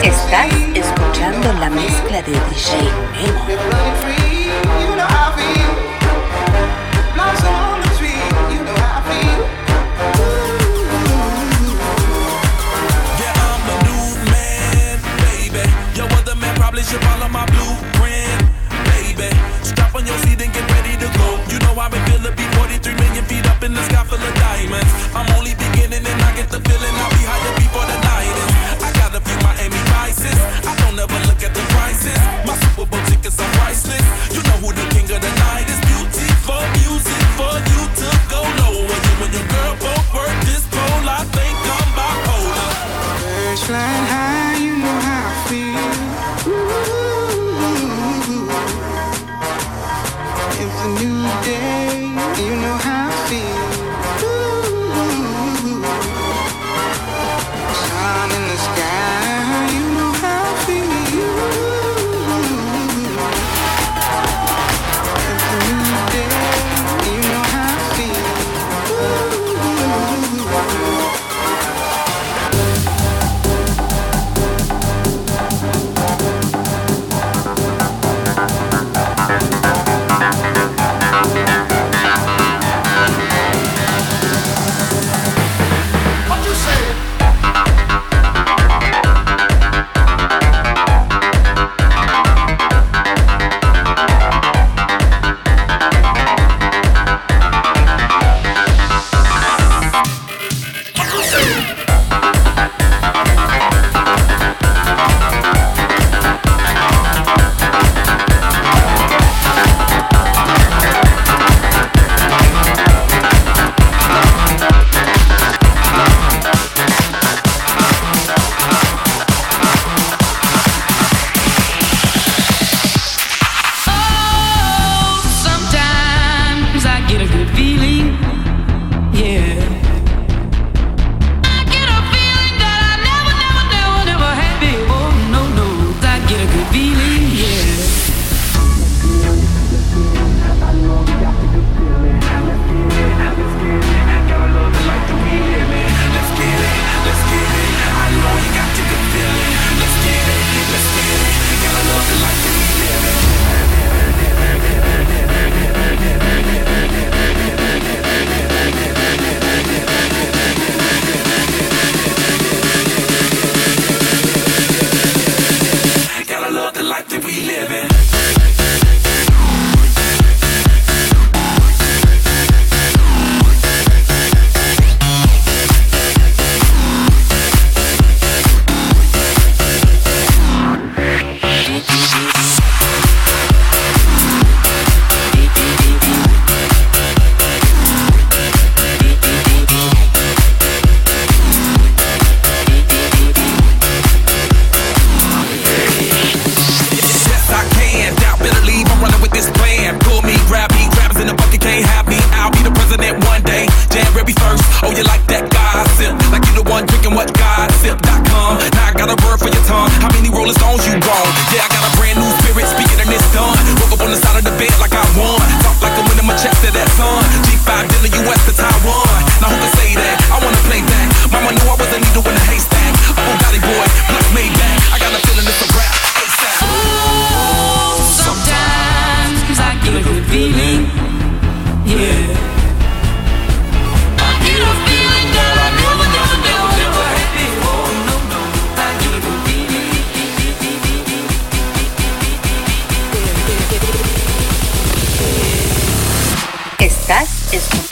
Estás escuchando la mezcla de DJ Nemo. should follow my blueprint, baby. Strap on your seat and get ready to go. You know I've been feeling be 43 million feet up in the sky full of diamonds. I'm only beginning and I get the feeling I'll be higher. never look at the prices. My Super Bowl tickets are priceless.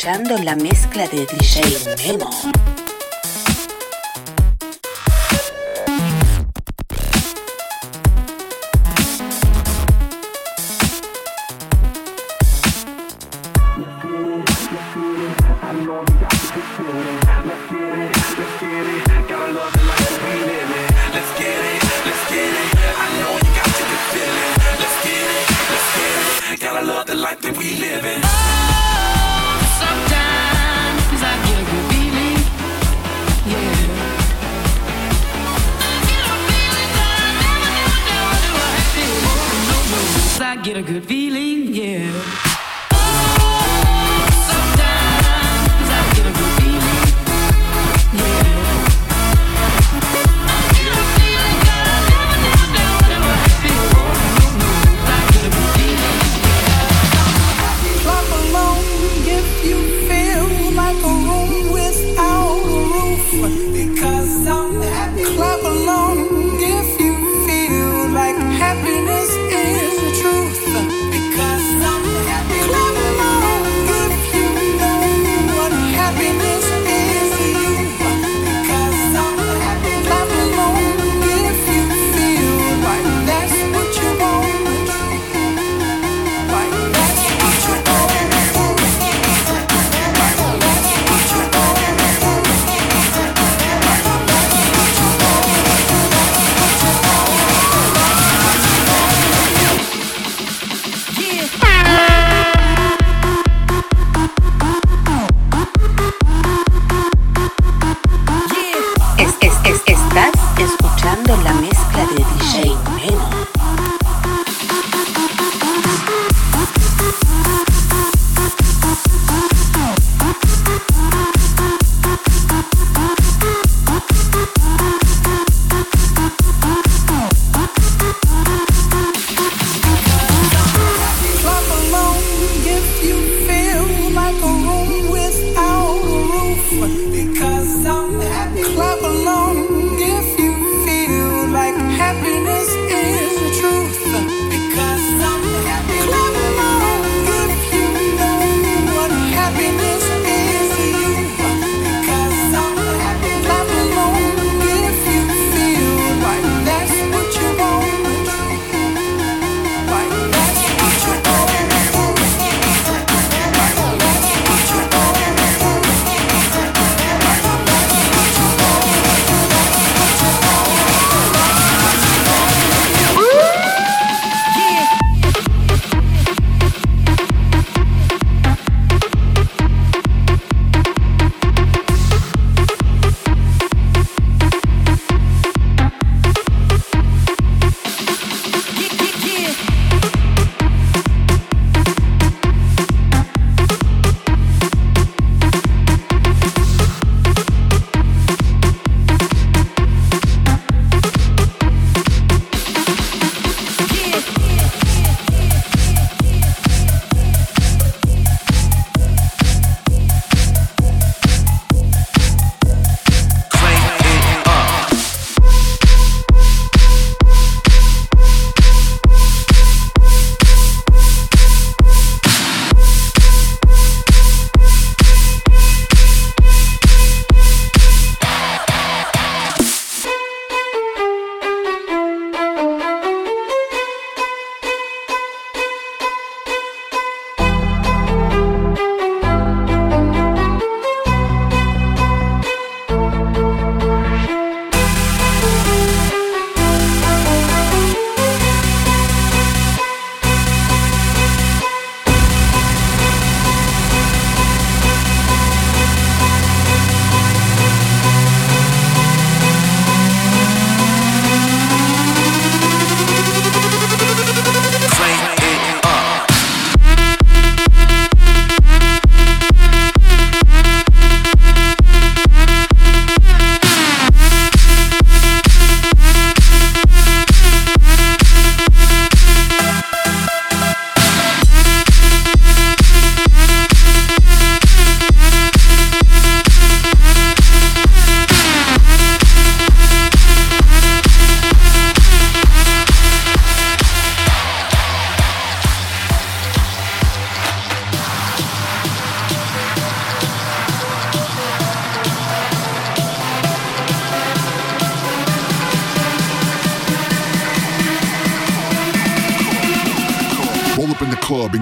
escuchando la mezcla de DJ Memo.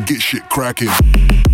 Get shit cracking.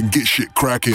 And get shit cracking.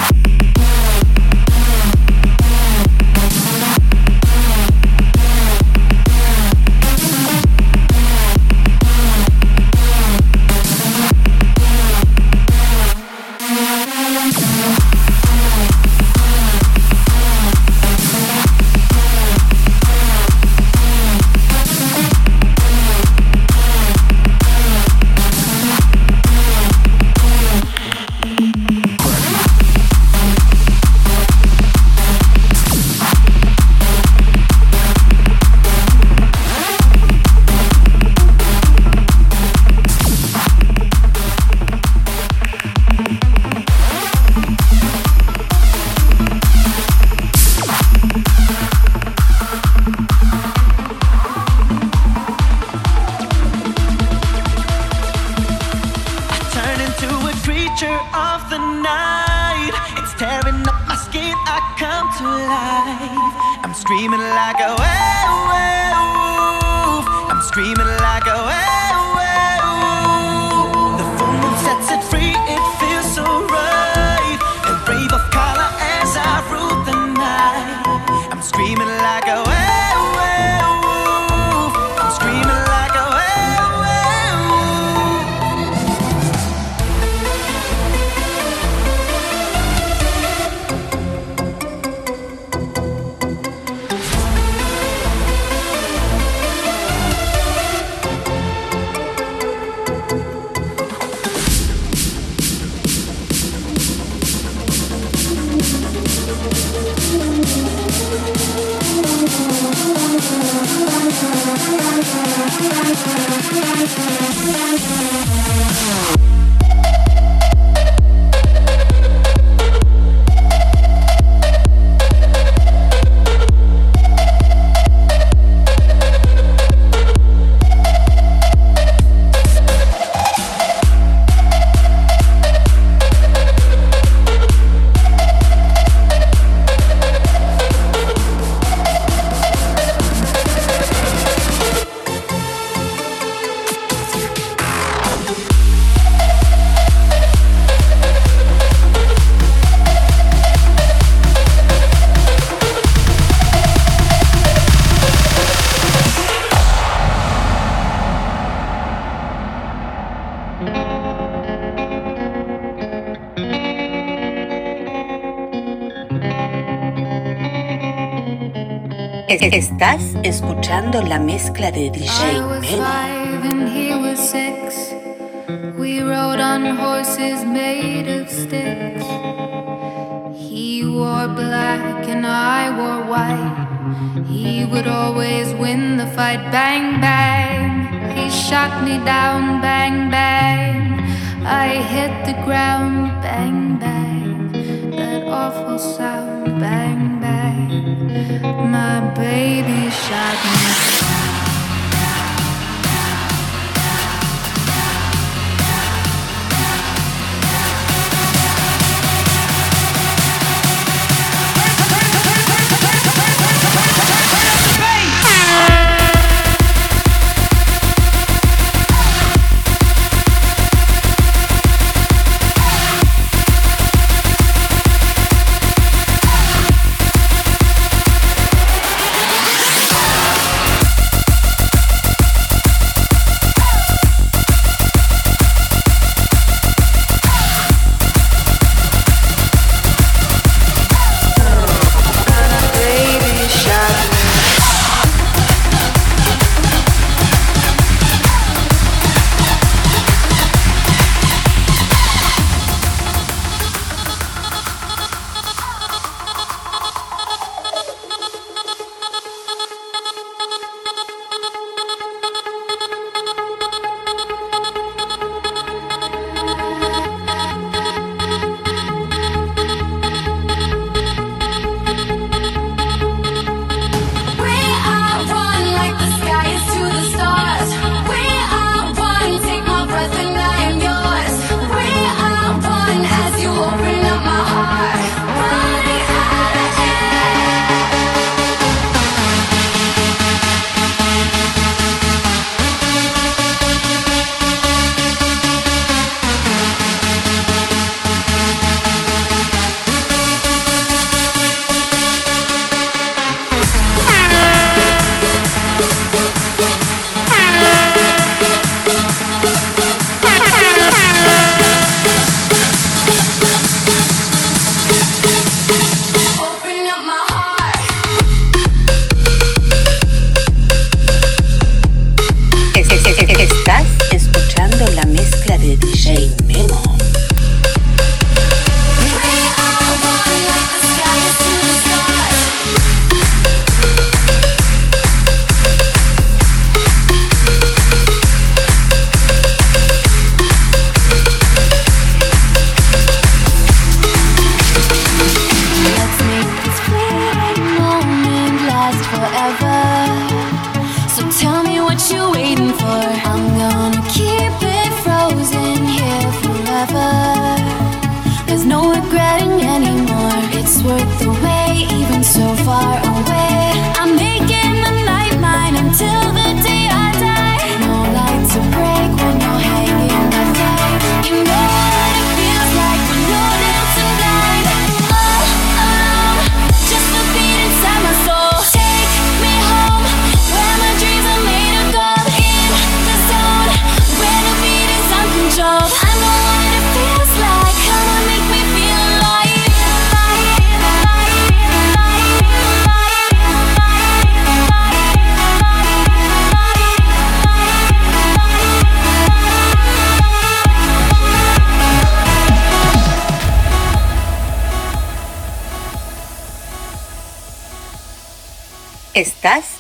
Estás escuchando la mezcla de DJ We rode on horses made of sticks. He wore black and I wore white. He would always win the fight. Bang, bang. He shot me down. Bang, bang. I hit the ground. Bang, bang. That awful sound. Bang, bang. My baby shot me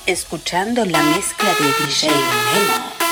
escuchando la mezcla de DJ Memo.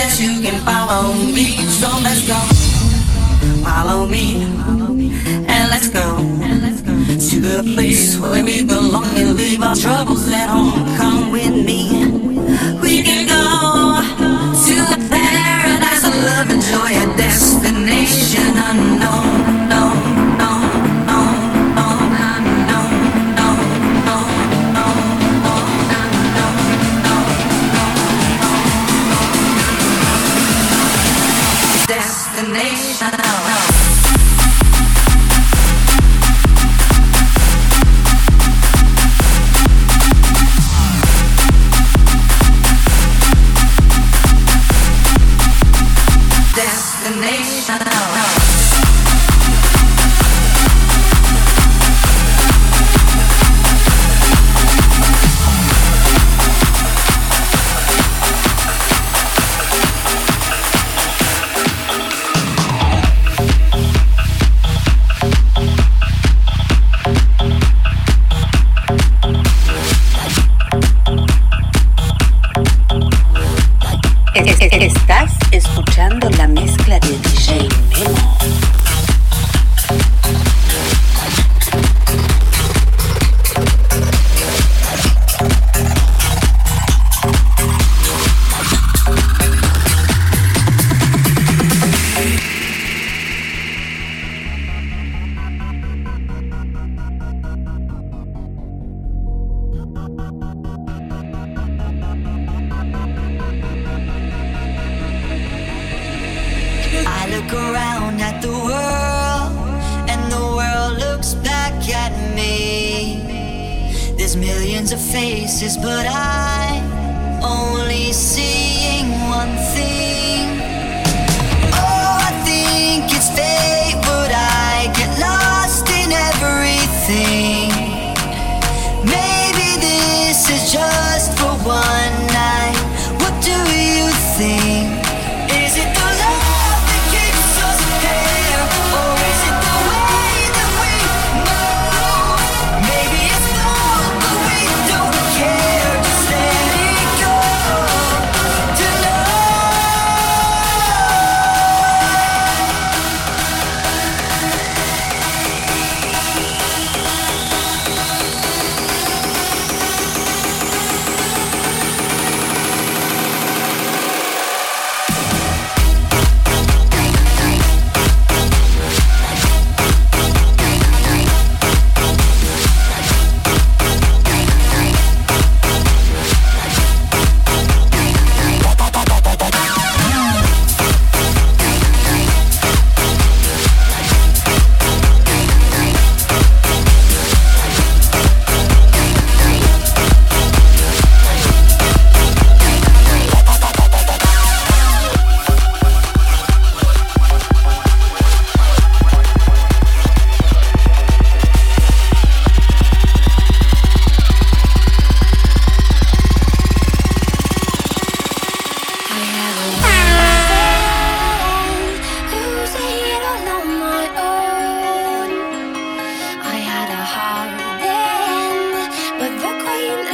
You you can follow me. So let's go. Follow me. And let's go. To the place where we belong and leave our troubles at home. Come with me. We can go to a paradise of love and joy, a destination unknown. the queen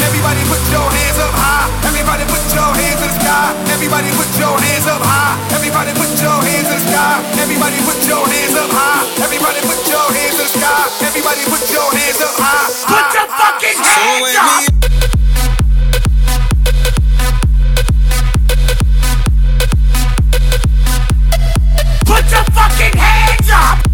Everybody put your hands up high. Everybody your hands in the sky. Everybody put your hands up high. Everybody put your hands in the sky. Everybody put your hands up high. Everybody put your hands in the sky. Everybody put your hands up high. Put your fucking hands up. Put your fucking hands up!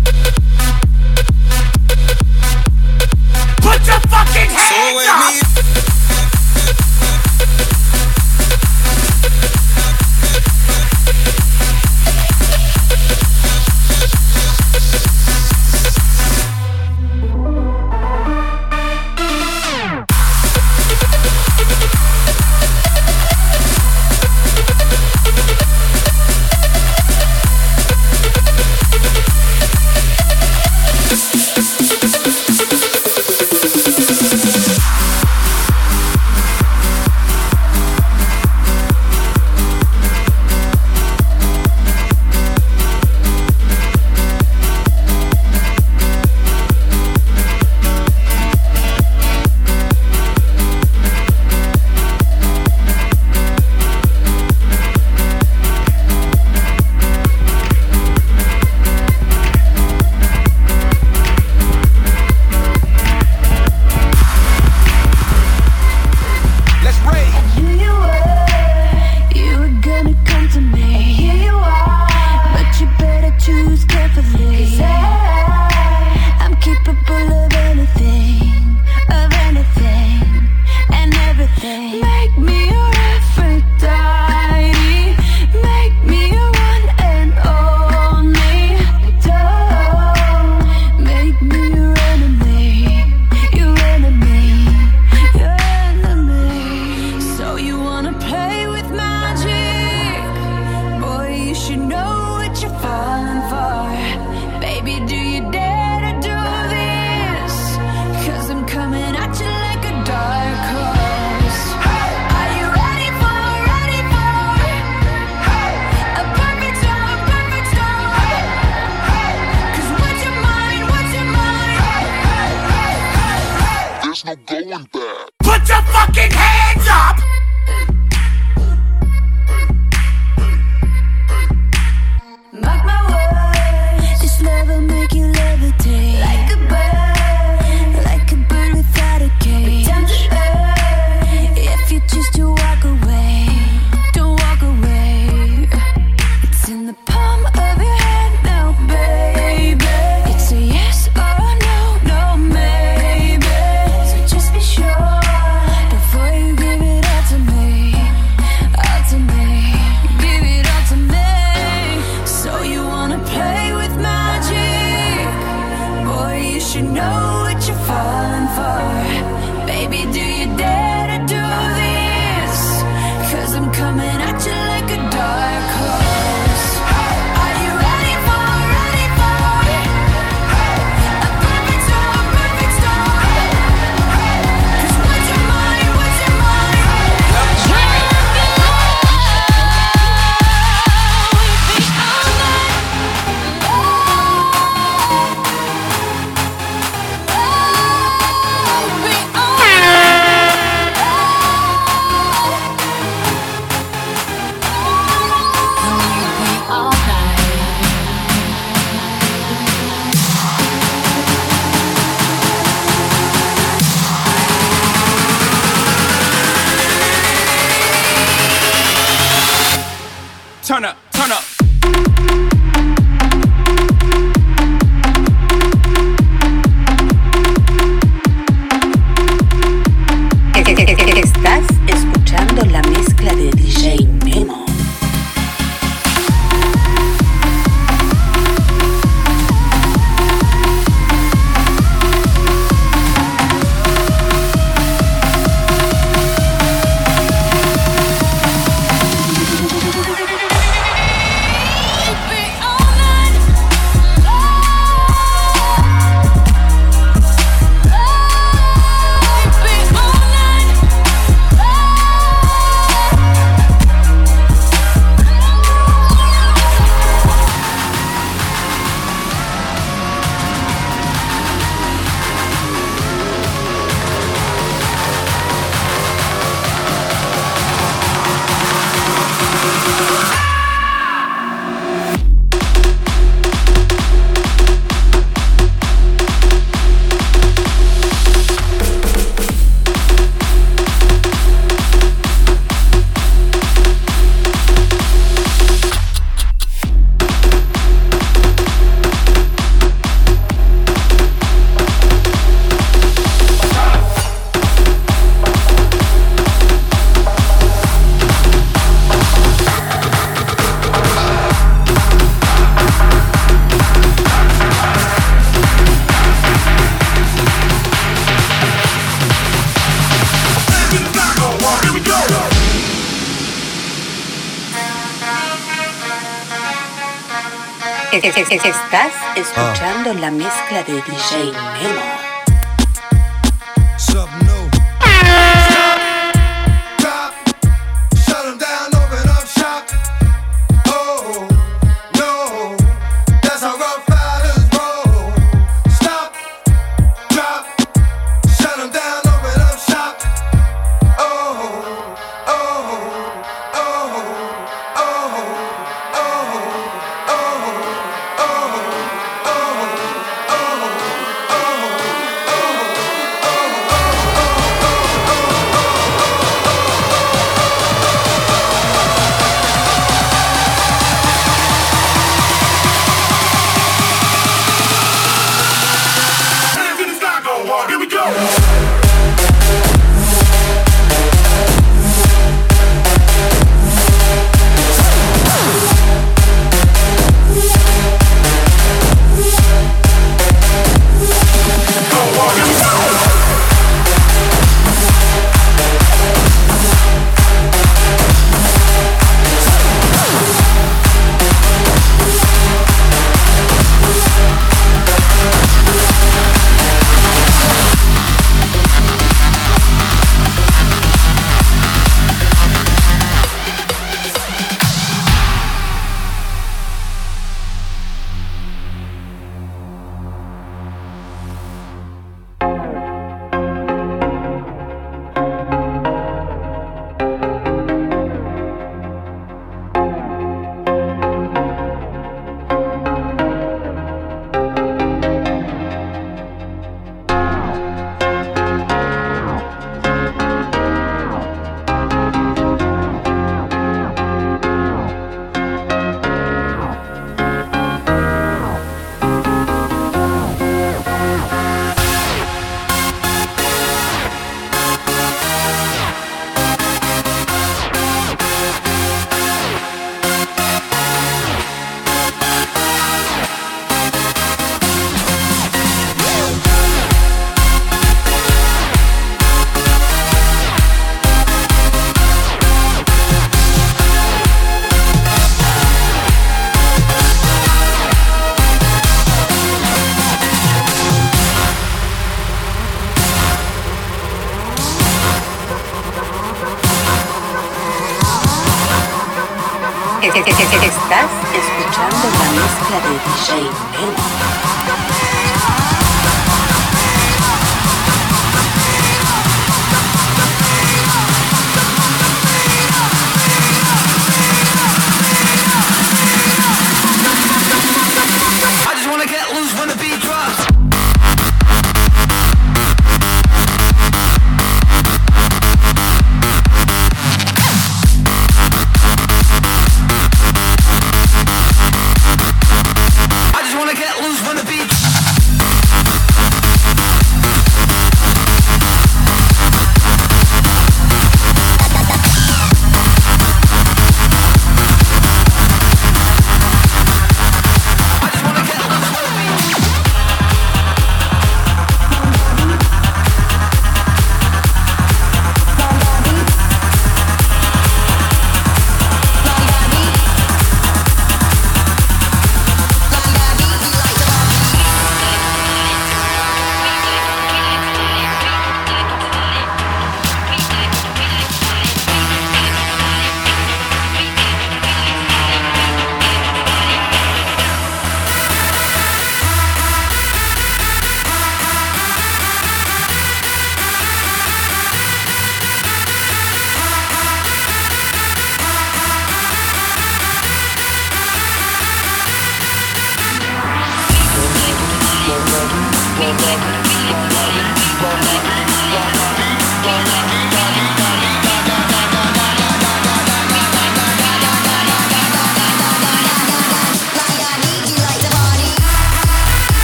La mezcla de DJ Memo.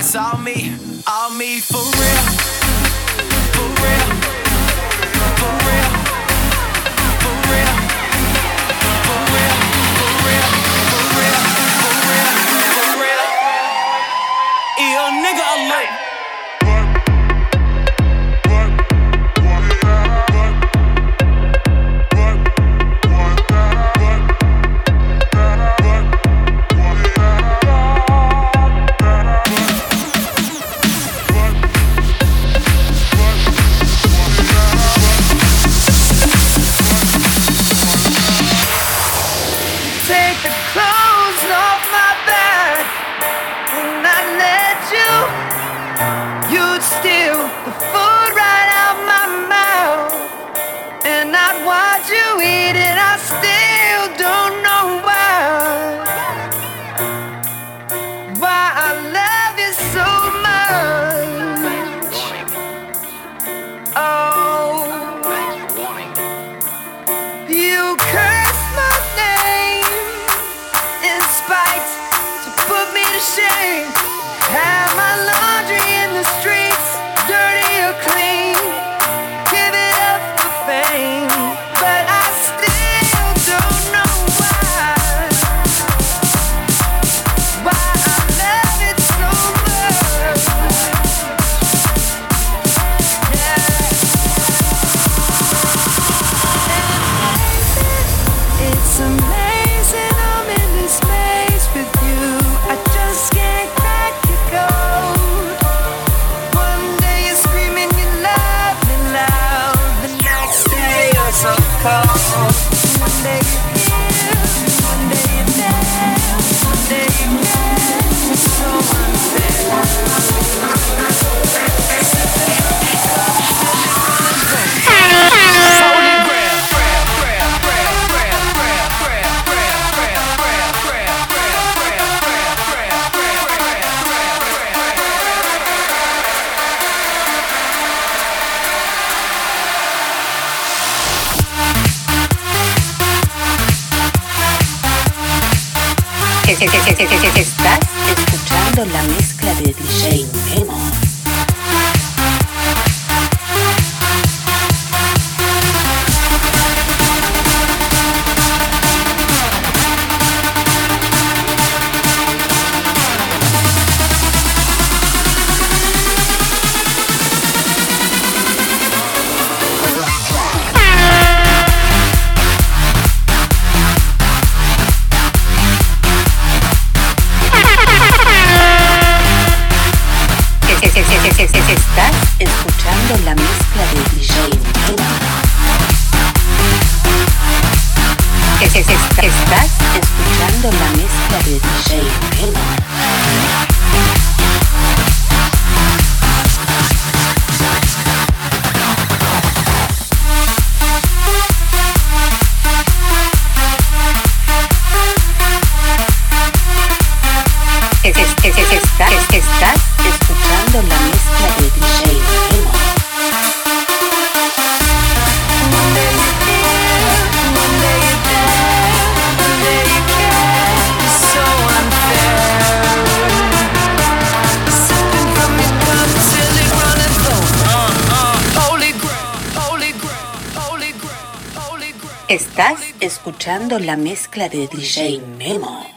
That's all me. All me for real. For real. For real. For real. For real. For real. For real. For real. Nigga alert. but still the full Estás escuchando la mezcla de DJ Memo. La mezcla de DJ Memo.